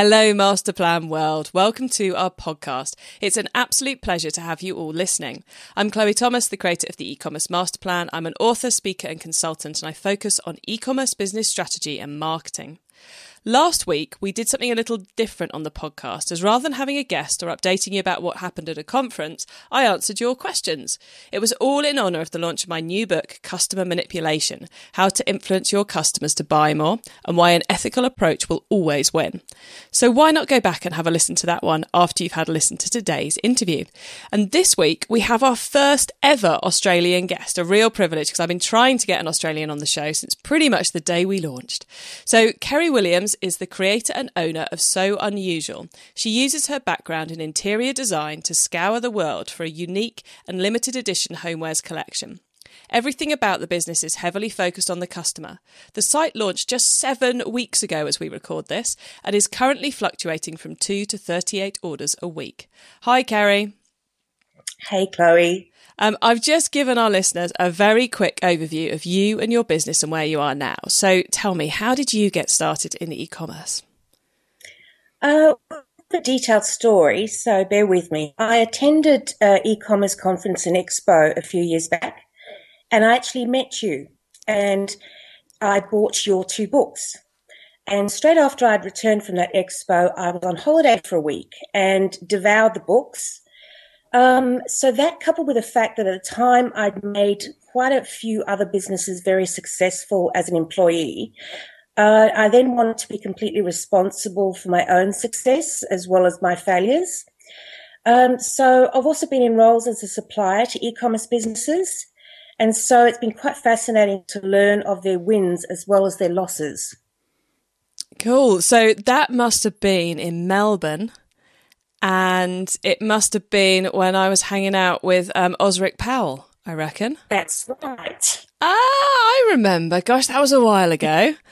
Hello, Masterplan World. Welcome to our podcast. It's an absolute pleasure to have you all listening. I'm Chloe Thomas, the creator of the e-commerce Masterplan. I'm an author, speaker, and consultant, and I focus on e-commerce business strategy and marketing. Last week, we did something a little different on the podcast, as rather than having a guest or updating you about what happened at a conference, I answered your questions. It was all in honour of the launch of my new book, Customer Manipulation How to Influence Your Customers to Buy More, and Why an Ethical Approach Will Always Win. So, why not go back and have a listen to that one after you've had a listen to today's interview? And this week, we have our first ever Australian guest, a real privilege because I've been trying to get an Australian on the show since pretty much the day we launched. So, Kerry Williams is the creator and owner of So Unusual. She uses her background in interior design to scour the world for a unique and limited edition homewares collection. Everything about the business is heavily focused on the customer. The site launched just seven weeks ago as we record this and is currently fluctuating from 2 to 38 orders a week. Hi, Kerry. Hey, Chloe. Um, I've just given our listeners a very quick overview of you and your business and where you are now. So tell me, how did you get started in e commerce? Uh, a detailed story, so bear with me. I attended an e-commerce conference and expo a few years back, and I actually met you, and I bought your two books. And straight after I'd returned from that expo, I was on holiday for a week and devoured the books um, so that coupled with the fact that at the time I'd made quite a few other businesses very successful as an employee, uh, I then wanted to be completely responsible for my own success as well as my failures. Um, so I've also been in roles as a supplier to e-commerce businesses. And so it's been quite fascinating to learn of their wins as well as their losses. Cool. So that must have been in Melbourne and it must have been when I was hanging out with um, Osric Powell, I reckon. That's right. Ah, I remember. Gosh, that was a while ago.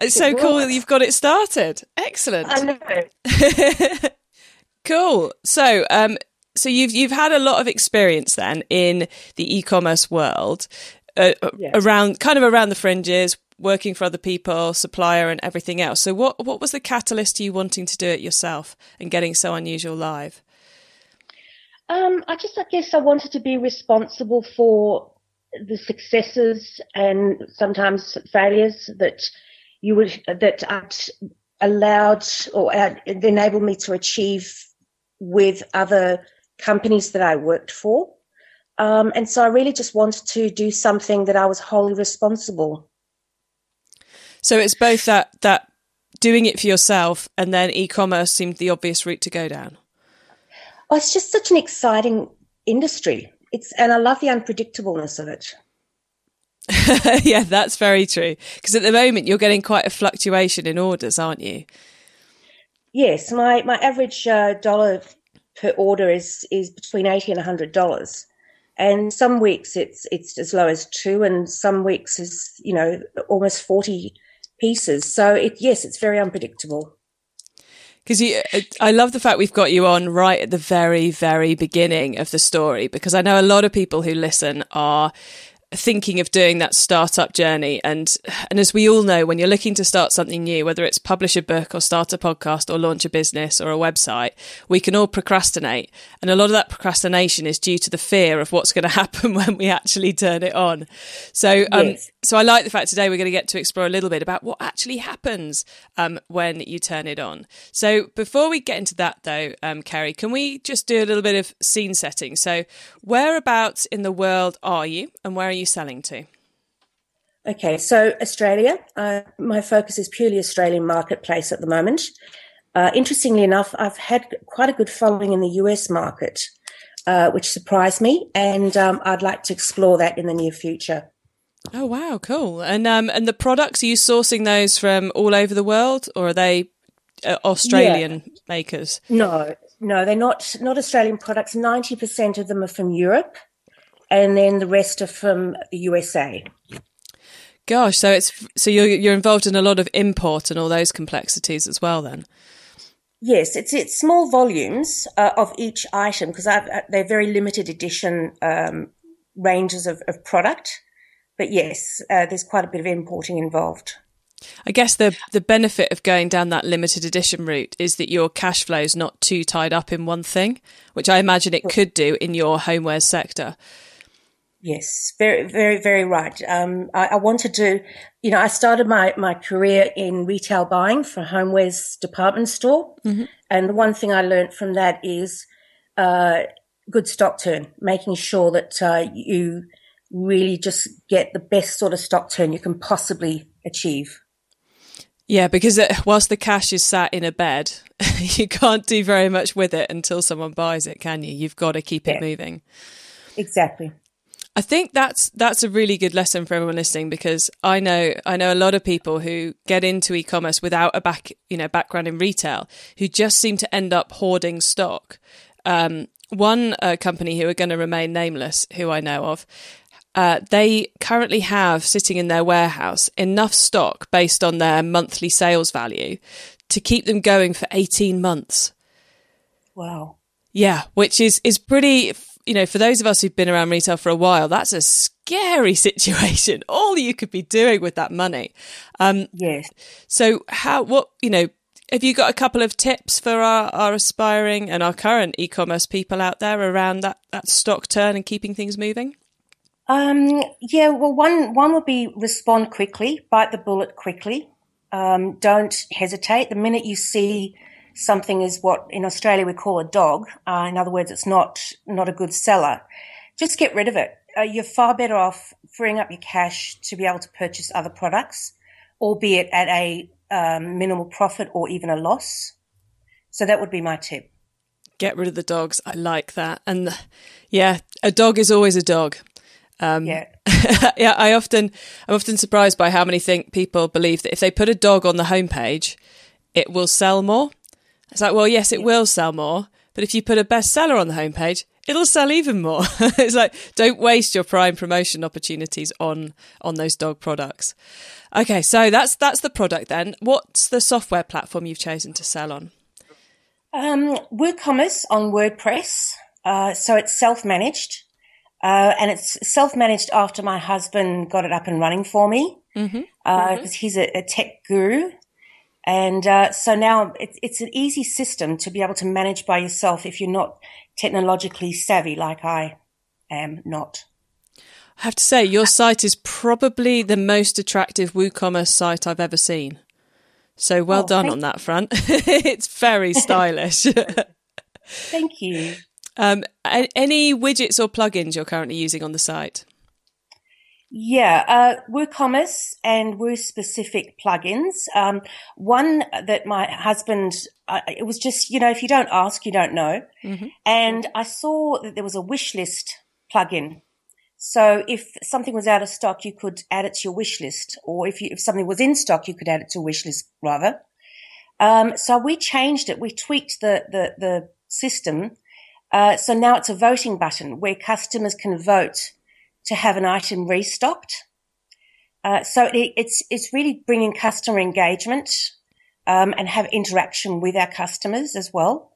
It's so cool that you've got it started. Excellent. I know. cool. So, um, so you've you've had a lot of experience then in the e-commerce world, uh, yes. around kind of around the fringes, working for other people, supplier, and everything else. So, what what was the catalyst to you wanting to do it yourself and getting so unusual live? Um, I just, I guess, I wanted to be responsible for the successes and sometimes failures that you would that I'd allowed or enabled me to achieve with other companies that I worked for. Um, and so I really just wanted to do something that I was wholly responsible so it's both that that doing it for yourself and then e-commerce seemed the obvious route to go down. Oh, it's just such an exciting industry. It's and I love the unpredictableness of it. yeah, that's very true. Because at the moment you're getting quite a fluctuation in orders, aren't you? Yes, my my average uh, dollar per order is is between eighty and hundred dollars, and some weeks it's it's as low as two, and some weeks is you know almost forty pieces. So it, yes, it's very unpredictable. Because you, uh, I love the fact we've got you on right at the very, very beginning of the story, because I know a lot of people who listen are thinking of doing that startup journey. And and as we all know when you're looking to start something new whether it's publish a book or start a podcast or launch a business or a website we can all procrastinate. And a lot of that procrastination is due to the fear of what's going to happen when we actually turn it on. So um, yes. so I like the fact today we're going to get to explore a little bit about what actually happens um, when you turn it on. So before we get into that though um, Kerry can we just do a little bit of scene setting? So whereabouts in the world are you and where are you selling to? Okay, so Australia. Uh, my focus is purely Australian marketplace at the moment. Uh, interestingly enough, I've had quite a good following in the US market, uh, which surprised me, and um, I'd like to explore that in the near future. Oh wow, cool! And um, and the products are you sourcing those from all over the world, or are they uh, Australian yeah. makers? No, no, they're not not Australian products. Ninety percent of them are from Europe, and then the rest are from the USA. Gosh, so it's so you're you're involved in a lot of import and all those complexities as well, then. Yes, it's it's small volumes uh, of each item because uh, they're very limited edition um, ranges of, of, product. But yes, uh, there's quite a bit of importing involved. I guess the the benefit of going down that limited edition route is that your cash flow is not too tied up in one thing, which I imagine it could do in your homewares sector. Yes, very, very, very right. Um, I, I, wanted to, you know, I started my, my career in retail buying for homewares department store. Mm-hmm. And the one thing I learned from that is uh, good stock turn, making sure that uh, you really just get the best sort of stock turn you can possibly achieve. Yeah, because it, whilst the cash is sat in a bed, you can't do very much with it until someone buys it, can you? You've got to keep yeah. it moving. Exactly. I think that's that's a really good lesson for everyone listening because I know I know a lot of people who get into e-commerce without a back you know background in retail who just seem to end up hoarding stock. Um, one uh, company who are going to remain nameless, who I know of, uh, they currently have sitting in their warehouse enough stock based on their monthly sales value to keep them going for 18 months. Wow. Yeah, which is is pretty you know, for those of us who've been around retail for a while, that's a scary situation. All you could be doing with that money. Um, yes. So how, what, you know, have you got a couple of tips for our, our aspiring and our current e-commerce people out there around that, that stock turn and keeping things moving? Um, yeah, well, one, one would be respond quickly, bite the bullet quickly. Um, don't hesitate. The minute you see something is what in Australia we call a dog. Uh, in other words, it's not not a good seller. Just get rid of it. Uh, you're far better off freeing up your cash to be able to purchase other products, albeit at a um, minimal profit or even a loss. So that would be my tip. Get rid of the dogs. I like that. And yeah, a dog is always a dog. Um, yeah. yeah, I often, I'm often surprised by how many think people believe that if they put a dog on the homepage, it will sell more. It's like, well, yes, it will sell more, but if you put a bestseller on the homepage, it'll sell even more. it's like, don't waste your prime promotion opportunities on on those dog products. Okay, so that's that's the product then. What's the software platform you've chosen to sell on? Um, WooCommerce on WordPress. Uh, so it's self managed. Uh, and it's self managed after my husband got it up and running for me because mm-hmm. uh, mm-hmm. he's a, a, tech guru and uh, so now it's, it's an easy system to be able to manage by yourself if you're not technologically savvy like I am not. I have to say, your site is probably the most attractive WooCommerce site I've ever seen. So well oh, done on that front. it's very stylish. thank you. Um, any widgets or plugins you're currently using on the site? Yeah, uh, WooCommerce and Woo specific plugins. Um, one that my husband, uh, it was just, you know, if you don't ask, you don't know. Mm-hmm. And I saw that there was a wish list plugin. So if something was out of stock, you could add it to your wish list. Or if, you, if something was in stock, you could add it to a wish list rather. Um, so we changed it. We tweaked the, the, the system. Uh, so now it's a voting button where customers can vote to have an item restocked. Uh, so it, it's it's really bringing customer engagement um, and have interaction with our customers as well.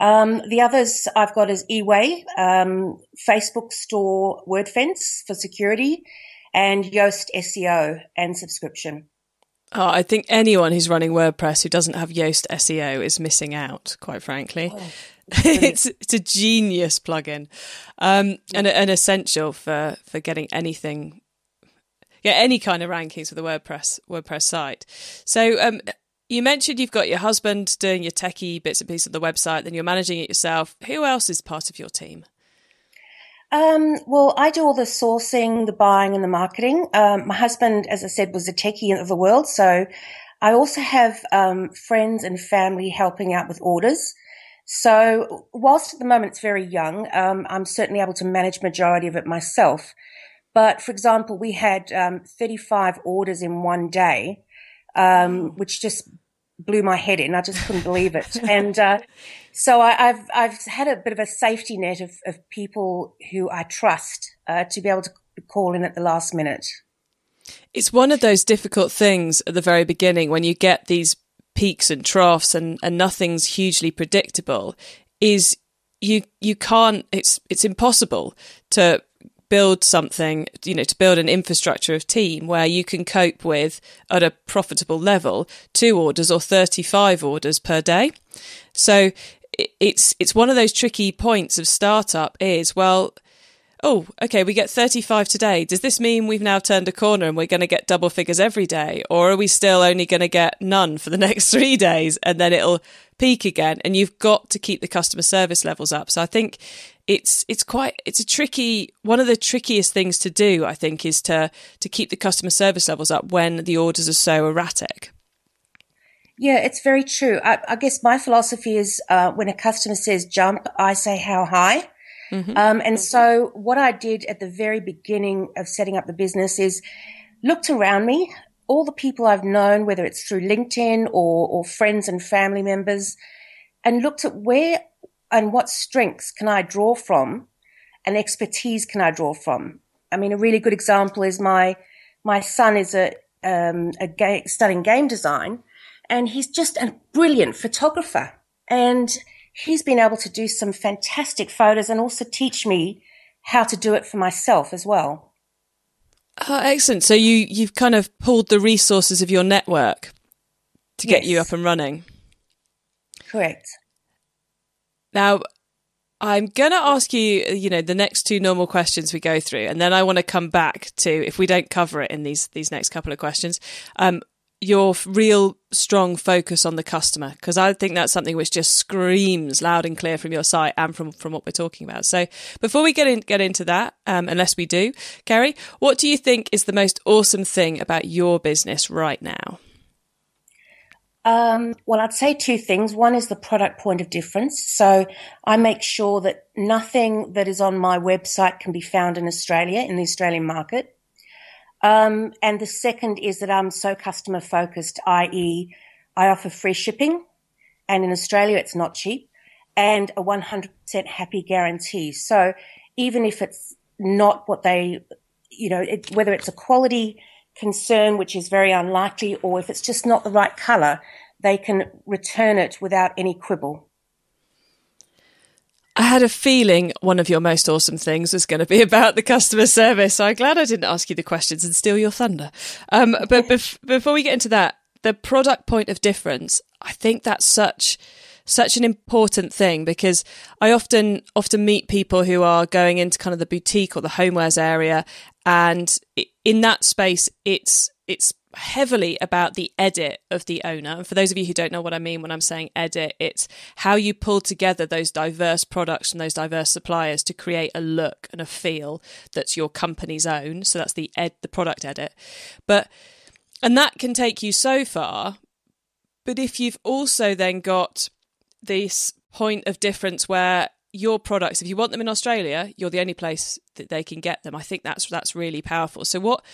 Um, the others I've got is eWay, um, Facebook Store WordFence for security, and Yoast SEO and subscription. Oh, I think anyone who's running WordPress who doesn't have Yoast SEO is missing out, quite frankly. Oh. It's it's a genius plugin, um, and an essential for for getting anything, yeah, any kind of rankings for the WordPress WordPress site. So, um, you mentioned you've got your husband doing your techie bits and pieces of the website, then you're managing it yourself. Who else is part of your team? Um, well, I do all the sourcing, the buying, and the marketing. Um, my husband, as I said, was a techie of the world, so I also have um, friends and family helping out with orders. So, whilst at the moment it's very young, um, I'm certainly able to manage majority of it myself. But for example, we had um, 35 orders in one day, um, which just blew my head in. I just couldn't believe it. And uh, so I, have I've had a bit of a safety net of, of people who I trust uh, to be able to call in at the last minute. It's one of those difficult things at the very beginning when you get these peaks and troughs and, and nothing's hugely predictable is you you can't it's it's impossible to build something, you know, to build an infrastructure of team where you can cope with at a profitable level two orders or 35 orders per day. So it's, it's one of those tricky points of startup is, well, oh, okay, we get 35 today. Does this mean we've now turned a corner and we're going to get double figures every day? Or are we still only going to get none for the next three days and then it'll peak again? And you've got to keep the customer service levels up. So I think it's it's quite it's a tricky one of the trickiest things to do i think is to to keep the customer service levels up when the orders are so erratic yeah it's very true i, I guess my philosophy is uh, when a customer says jump i say how high mm-hmm. um, and so what i did at the very beginning of setting up the business is looked around me all the people i've known whether it's through linkedin or, or friends and family members and looked at where and what strengths can I draw from and expertise can I draw from? I mean, a really good example is my, my son is a, um, a ga- studying game design and he's just a brilliant photographer. And he's been able to do some fantastic photos and also teach me how to do it for myself as well. Oh, excellent. So you, you've kind of pulled the resources of your network to get yes. you up and running. Correct. Now, I'm going to ask you, you know, the next two normal questions we go through, and then I want to come back to, if we don't cover it in these these next couple of questions, um, your real strong focus on the customer, because I think that's something which just screams loud and clear from your site and from from what we're talking about. So before we get in, get into that, um, unless we do, Kerry, what do you think is the most awesome thing about your business right now? Um, well, I'd say two things. One is the product point of difference. So I make sure that nothing that is on my website can be found in Australia, in the Australian market. Um, and the second is that I'm so customer focused, i.e., I offer free shipping, and in Australia it's not cheap, and a 100% happy guarantee. So even if it's not what they, you know, it, whether it's a quality concern, which is very unlikely, or if it's just not the right colour, they can return it without any quibble. I had a feeling one of your most awesome things was going to be about the customer service. So I'm glad I didn't ask you the questions and steal your thunder. Um, but bef- before we get into that, the product point of difference, I think that's such such an important thing because I often often meet people who are going into kind of the boutique or the homewares area, and in that space, it's it's heavily about the edit of the owner. And for those of you who don't know what I mean when I'm saying edit, it's how you pull together those diverse products from those diverse suppliers to create a look and a feel that's your company's own. So that's the ed the product edit. But and that can take you so far. But if you've also then got this point of difference where your products if you want them in Australia you're the only place that they can get them. I think that's that's really powerful. So what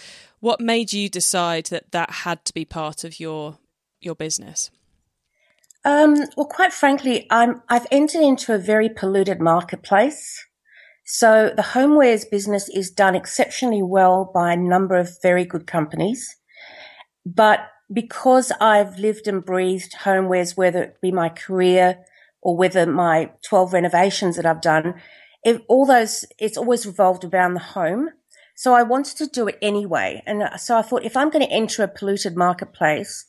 what made you decide that that had to be part of your your business? Um, well quite frankly i'm i've entered into a very polluted marketplace. So the homewares business is done exceptionally well by a number of very good companies. But because i've lived and breathed homewares whether it be my career or whether my 12 renovations that I've done, all those, it's always revolved around the home. So I wanted to do it anyway. And uh, so I thought if I'm going to enter a polluted marketplace,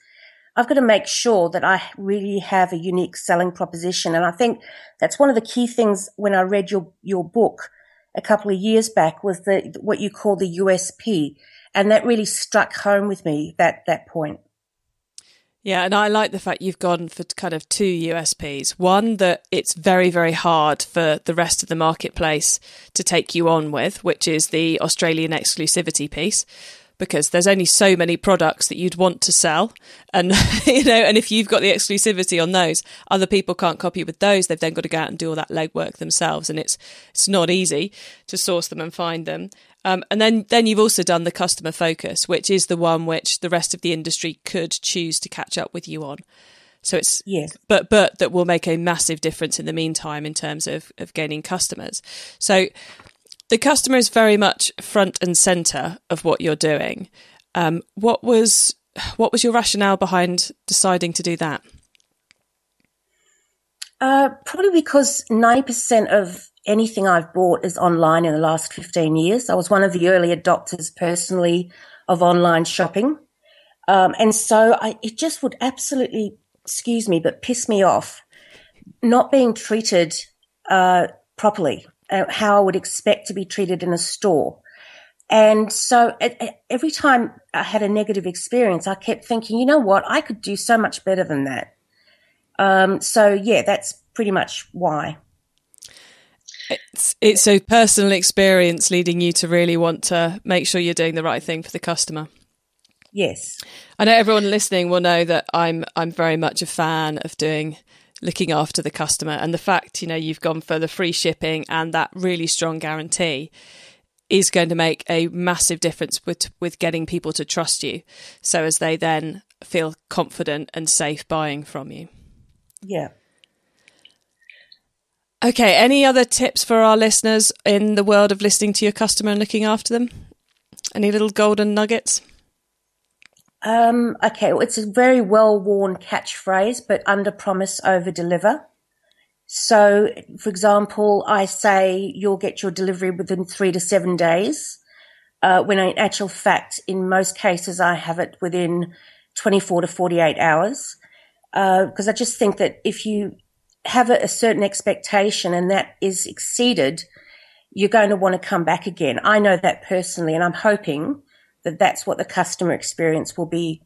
I've got to make sure that I really have a unique selling proposition. And I think that's one of the key things when I read your, your book a couple of years back was the, what you call the USP. And that really struck home with me, that, that point. Yeah, and I like the fact you've gone for kind of two USPs. One, that it's very, very hard for the rest of the marketplace to take you on with, which is the Australian exclusivity piece because there's only so many products that you'd want to sell. And you know and if you've got the exclusivity on those other people can't copy with those. They've then got to go out and do all that legwork themselves. And it's it's not easy to source them and find them um, and then, then you've also done the customer focus, which is the one which the rest of the industry could choose to catch up with you on. So it's yes. but but that will make a massive difference in the meantime in terms of of gaining customers. So the customer is very much front and center of what you're doing. Um, what was what was your rationale behind deciding to do that? Uh, probably because 90% of anything I've bought is online in the last 15 years. I was one of the early adopters personally of online shopping. Um, and so I, it just would absolutely, excuse me, but piss me off not being treated uh, properly, uh, how I would expect to be treated in a store. And so every time I had a negative experience, I kept thinking, you know what, I could do so much better than that. Um, so yeah, that's pretty much why. It's, it's a personal experience leading you to really want to make sure you're doing the right thing for the customer. Yes. I know everyone listening will know that I'm I'm very much a fan of doing looking after the customer and the fact, you know, you've gone for the free shipping and that really strong guarantee is going to make a massive difference with with getting people to trust you so as they then feel confident and safe buying from you. Yeah. Okay, any other tips for our listeners in the world of listening to your customer and looking after them? Any little golden nuggets? Um, okay, well, it's a very well worn catchphrase, but under promise, over deliver. So, for example, I say you'll get your delivery within three to seven days, uh, when in actual fact, in most cases, I have it within 24 to 48 hours. Because uh, I just think that if you have a, a certain expectation and that is exceeded, you're going to want to come back again. I know that personally, and I'm hoping that that's what the customer experience will be.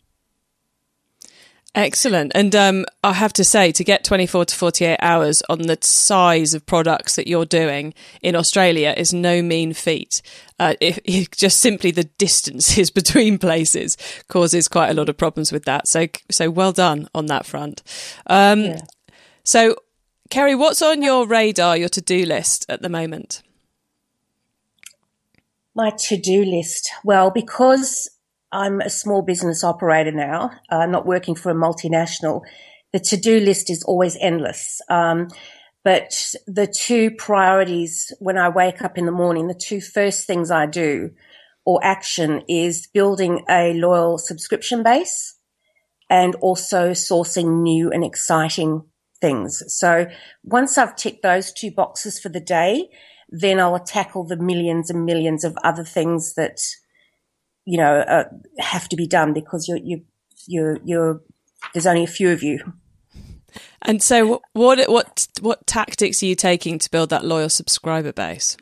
Excellent. And um, I have to say, to get 24 to 48 hours on the size of products that you're doing in Australia is no mean feat. Uh, just simply the distances between places causes quite a lot of problems with that. So, so well done on that front. Um, yeah. So, Kerry, what's on your radar, your to do list at the moment? My to do list. Well, because I'm a small business operator now, uh, not working for a multinational, the to do list is always endless. Um, but the two priorities when I wake up in the morning, the two first things I do or action is building a loyal subscription base and also sourcing new and exciting things. So once I've ticked those two boxes for the day, then I'll tackle the millions and millions of other things that, you know, uh, have to be done because you're, you, you're, you're, there's only a few of you. And so what, what, what tactics are you taking to build that loyal subscriber base?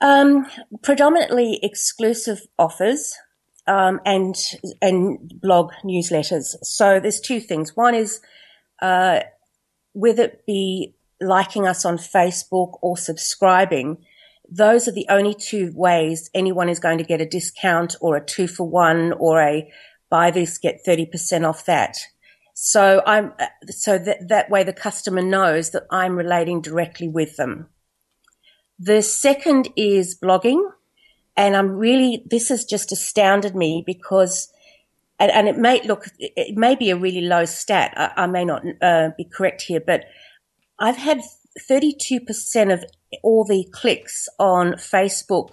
Um, predominantly exclusive offers, um, and, and blog newsletters. So there's two things. One is, uh, whether it be liking us on Facebook or subscribing, those are the only two ways anyone is going to get a discount or a two for one or a buy this, get 30% off that. So I'm, so that, that way the customer knows that I'm relating directly with them. The second is blogging. And I'm really, this has just astounded me because and, and it may look, it may be a really low stat. I, I may not uh, be correct here, but I've had 32% of all the clicks on Facebook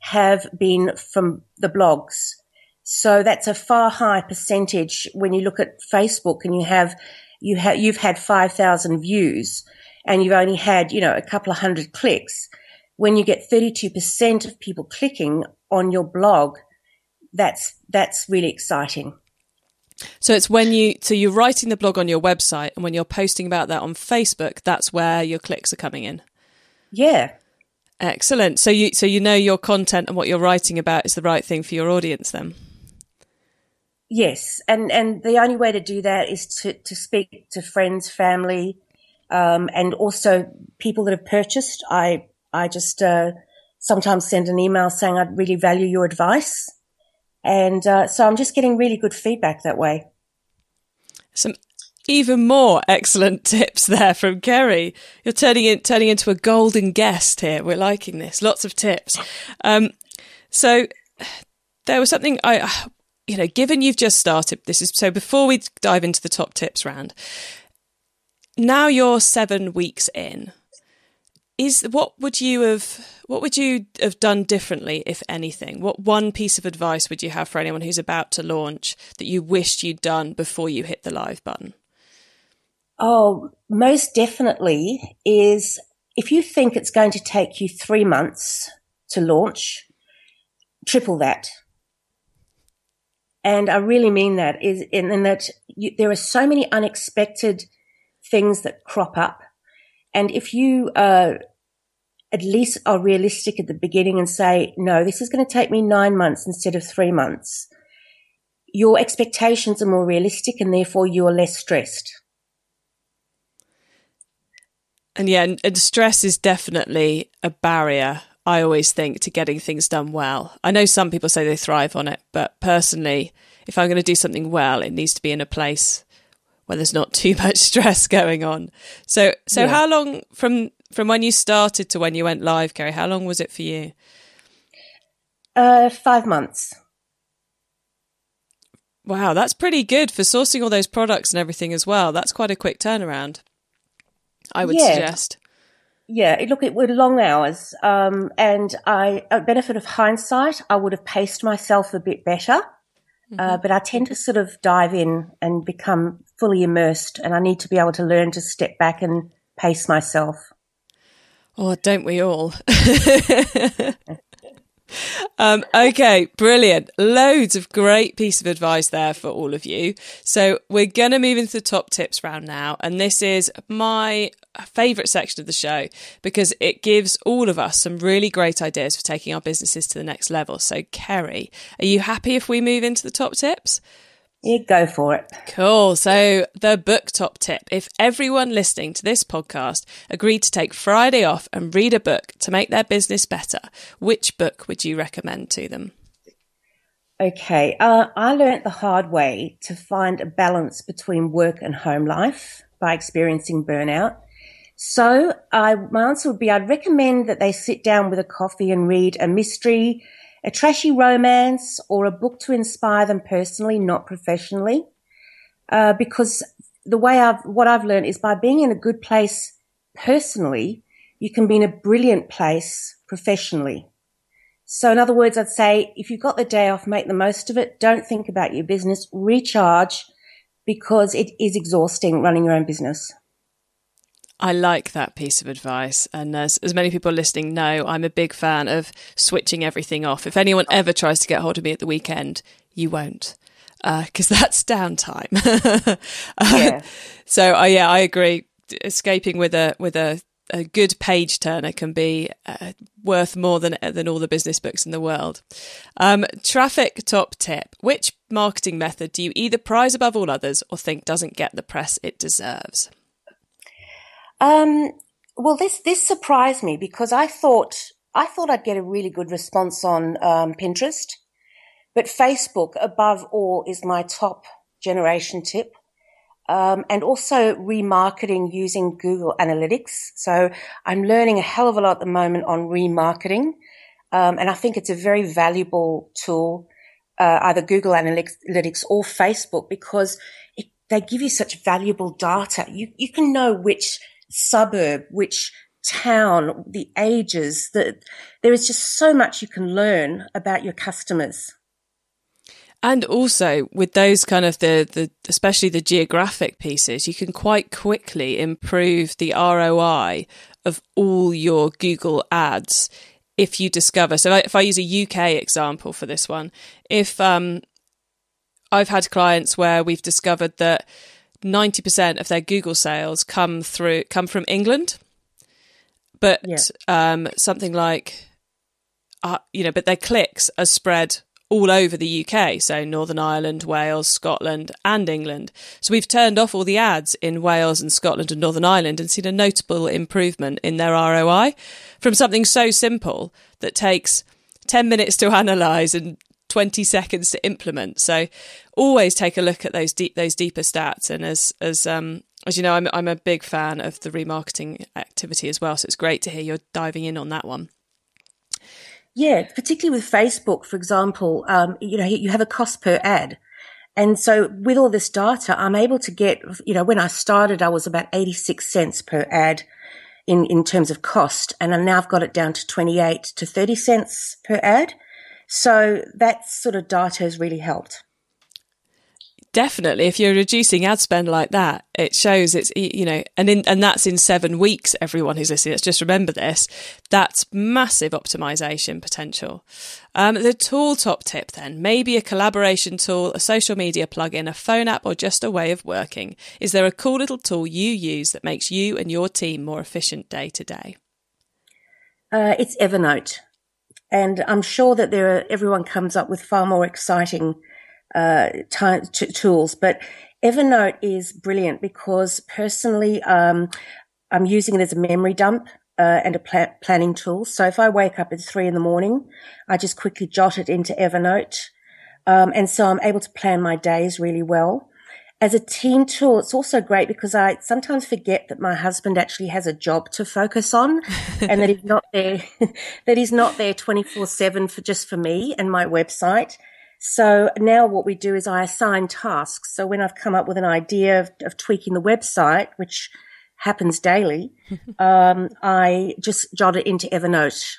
have been from the blogs. So that's a far higher percentage when you look at Facebook and you have, you have, you've had 5,000 views and you've only had, you know, a couple of hundred clicks. When you get 32% of people clicking on your blog, that's that's really exciting. So it's when you so you're writing the blog on your website and when you're posting about that on Facebook, that's where your clicks are coming in. Yeah. Excellent. So you so you know your content and what you're writing about is the right thing for your audience then. Yes, and and the only way to do that is to to speak to friends, family, um, and also people that have purchased. I I just uh, sometimes send an email saying I'd really value your advice and uh, so I'm just getting really good feedback that way. Some even more excellent tips there from Kerry. You're turning in, turning into a golden guest here. We're liking this. Lots of tips. Um, so there was something I, you know, given you've just started, this is so before we dive into the top tips round, now you're seven weeks in. Is what would you have what would you have done differently if anything? What one piece of advice would you have for anyone who's about to launch that you wished you'd done before you hit the live button? Oh most definitely is if you think it's going to take you 3 months to launch triple that. And I really mean that is in, in that you, there are so many unexpected things that crop up and if you uh, at least are realistic at the beginning and say, no, this is going to take me nine months instead of three months, your expectations are more realistic and therefore you are less stressed. And yeah, and, and stress is definitely a barrier, I always think, to getting things done well. I know some people say they thrive on it, but personally, if I'm going to do something well, it needs to be in a place where there's not too much stress going on. So, so yeah. how long from from when you started to when you went live, Kerry? How long was it for you? Uh, five months. Wow, that's pretty good for sourcing all those products and everything as well. That's quite a quick turnaround. I would yeah. suggest. Yeah, it, look, it were long hours, um, and I, a benefit of hindsight, I would have paced myself a bit better. Uh, mm-hmm. Uh, but I tend to sort of dive in and become fully immersed, and I need to be able to learn to step back and pace myself. Oh, don't we all? um, okay, brilliant. Loads of great piece of advice there for all of you. So we're going to move into the top tips round now. And this is my favourite section of the show because it gives all of us some really great ideas for taking our businesses to the next level. So, Kerry, are you happy if we move into the top tips? Yeah, go for it. Cool. So, the book top tip if everyone listening to this podcast agreed to take Friday off and read a book to make their business better, which book would you recommend to them? Okay. Uh, I learned the hard way to find a balance between work and home life by experiencing burnout. So, I, my answer would be I'd recommend that they sit down with a coffee and read a mystery a trashy romance or a book to inspire them personally, not professionally. Uh, because the way I've, what I've learned is by being in a good place personally, you can be in a brilliant place professionally. So in other words, I'd say if you've got the day off, make the most of it. Don't think about your business, recharge because it is exhausting running your own business. I like that piece of advice. And as, as many people listening know, I'm a big fan of switching everything off. If anyone ever tries to get hold of me at the weekend, you won't. Because uh, that's downtime. yeah. so, uh, yeah, I agree. Escaping with a with a, a good page turner can be uh, worth more than than all the business books in the world. Um, traffic top tip: Which marketing method do you either prize above all others or think doesn't get the press it deserves? Um, well, this this surprised me because I thought I thought I'd get a really good response on um, Pinterest, but Facebook, above all, is my top generation tip. Um, and also remarketing using Google Analytics. So I'm learning a hell of a lot at the moment on remarketing. Um, and I think it's a very valuable tool, uh, either Google Analytics or Facebook because it, they give you such valuable data. You, you can know which suburb, which town, the ages, that there is just so much you can learn about your customers. And also with those kind of the, the especially the geographic pieces, you can quite quickly improve the ROI of all your Google ads if you discover. So if I use a UK example for this one, if um, I've had clients where we've discovered that 90% of their Google sales come through come from England. But yeah. um, something like uh, you know, but their clicks are spread all over the UK, so Northern Ireland, Wales, Scotland, and England. So we've turned off all the ads in Wales and Scotland and Northern Ireland and seen a notable improvement in their ROI from something so simple that takes 10 minutes to analyze and 20 seconds to implement. So always take a look at those deep, those deeper stats. And as, as, um, as you know, I'm, I'm a big fan of the remarketing activity as well. So it's great to hear you're diving in on that one. Yeah, particularly with Facebook, for example, um, you know, you have a cost per ad. And so with all this data, I'm able to get, you know, when I started, I was about 86 cents per ad. in, in terms of cost. And I now I've got it down to 28 to 30 cents per ad. So that sort of data has really helped. Definitely, if you're reducing ad spend like that, it shows it's you know, and in and that's in seven weeks. Everyone who's listening, let's just remember this. That's massive optimization potential. Um, the tool top tip then, maybe a collaboration tool, a social media plugin, a phone app, or just a way of working. Is there a cool little tool you use that makes you and your team more efficient day to day? Uh, it's Evernote, and I'm sure that there are, everyone comes up with far more exciting uh, t- t- tools. But Evernote is brilliant because personally, um, I'm using it as a memory dump uh, and a pl- planning tool. So if I wake up at three in the morning, I just quickly jot it into Evernote. Um, and so I'm able to plan my days really well. As a team tool, it's also great because I sometimes forget that my husband actually has a job to focus on and that he's not there, that he's not there 24 seven for just for me and my website. So now what we do is I assign tasks. So when I've come up with an idea of, of tweaking the website, which happens daily, um, I just jot it into Evernote.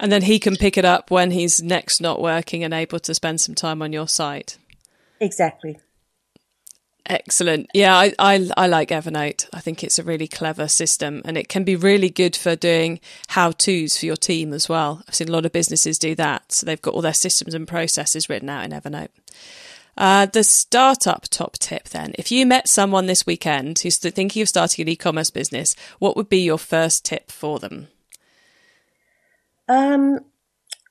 And then he can pick it up when he's next not working and able to spend some time on your site. Exactly. Excellent. Yeah, I, I, I like Evernote. I think it's a really clever system and it can be really good for doing how to's for your team as well. I've seen a lot of businesses do that. So they've got all their systems and processes written out in Evernote. Uh, the startup top tip then. If you met someone this weekend who's thinking of starting an e commerce business, what would be your first tip for them? Um,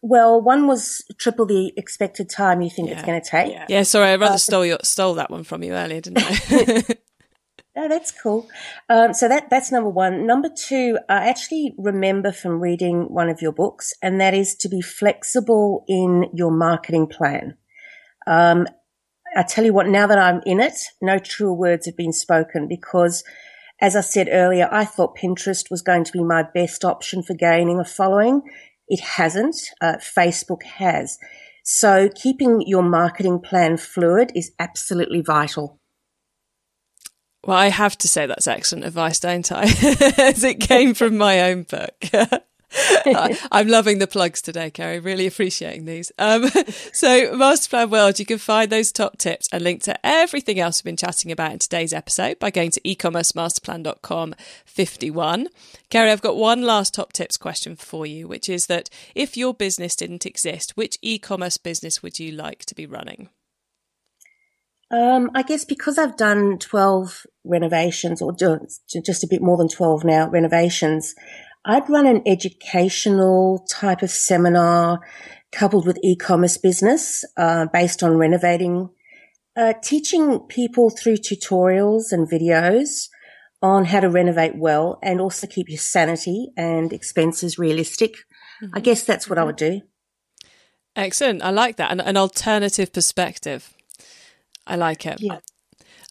well, one was triple the expected time you think yeah. it's going to take. Yeah. yeah, sorry, I rather uh, stole your, stole that one from you earlier, didn't I? no, that's cool. Um, so that that's number one. Number two, I actually remember from reading one of your books, and that is to be flexible in your marketing plan. Um, I tell you what, now that I'm in it, no truer words have been spoken because as I said earlier, I thought Pinterest was going to be my best option for gaining a following. It hasn't. Uh, Facebook has. So keeping your marketing plan fluid is absolutely vital. Well, I have to say that's excellent advice, don't I? As it came from my own book. I'm loving the plugs today, Kerry. Really appreciating these. Um, so, Masterplan World, you can find those top tips and link to everything else we've been chatting about in today's episode by going to ecommercemasterplan.com 51. Kerry, I've got one last top tips question for you, which is that if your business didn't exist, which e commerce business would you like to be running? Um, I guess because I've done 12 renovations or just a bit more than 12 now renovations, I'd run an educational type of seminar coupled with e-commerce business uh, based on renovating, uh, teaching people through tutorials and videos on how to renovate well and also keep your sanity and expenses realistic. Mm-hmm. I guess that's what I would do. Excellent. I like that. An, an alternative perspective. I like it. Yeah.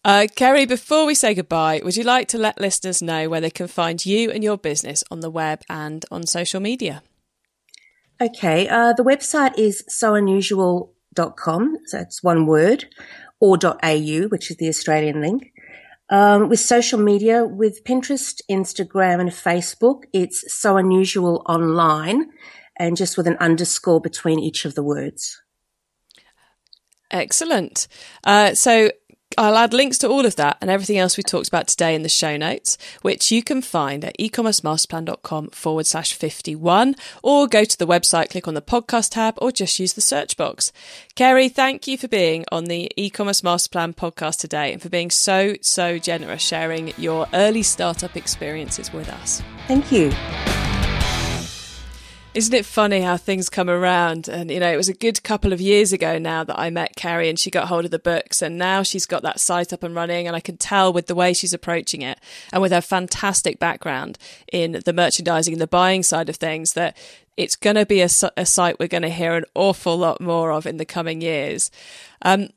Uh, Kerry, before we say goodbye, would you like to let listeners know where they can find you and your business on the web and on social media? Okay, uh, the website is sounusual.com, so it's one word, or .au, which is the Australian link. Um, with social media, with Pinterest, Instagram, and Facebook, it's so unusual online, and just with an underscore between each of the words. Excellent. Uh, so I'll add links to all of that and everything else we talked about today in the show notes, which you can find at ecommercemasterplan.com forward slash 51, or go to the website, click on the podcast tab, or just use the search box. Kerry, thank you for being on the e-commerce master plan podcast today and for being so, so generous sharing your early startup experiences with us. Thank you. Isn't it funny how things come around? And, you know, it was a good couple of years ago now that I met Kerry and she got hold of the books. And now she's got that site up and running. And I can tell with the way she's approaching it and with her fantastic background in the merchandising and the buying side of things that it's going to be a, a site we're going to hear an awful lot more of in the coming years. Um,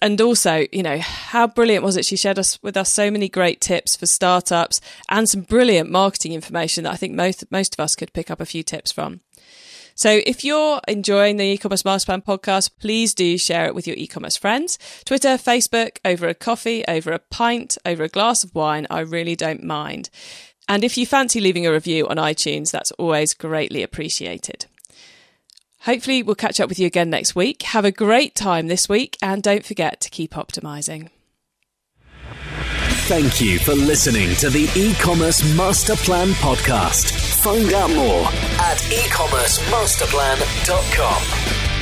and also, you know, how brilliant was it? She shared us with us so many great tips for startups and some brilliant marketing information that I think most most of us could pick up a few tips from. So if you're enjoying the e-commerce master plan podcast, please do share it with your e-commerce friends. Twitter, Facebook, over a coffee, over a pint, over a glass of wine. I really don't mind. And if you fancy leaving a review on iTunes, that's always greatly appreciated. Hopefully, we'll catch up with you again next week. Have a great time this week and don't forget to keep optimizing. Thank you for listening to the e-commerce master plan podcast. Find out more at ecommercemasterplan.com.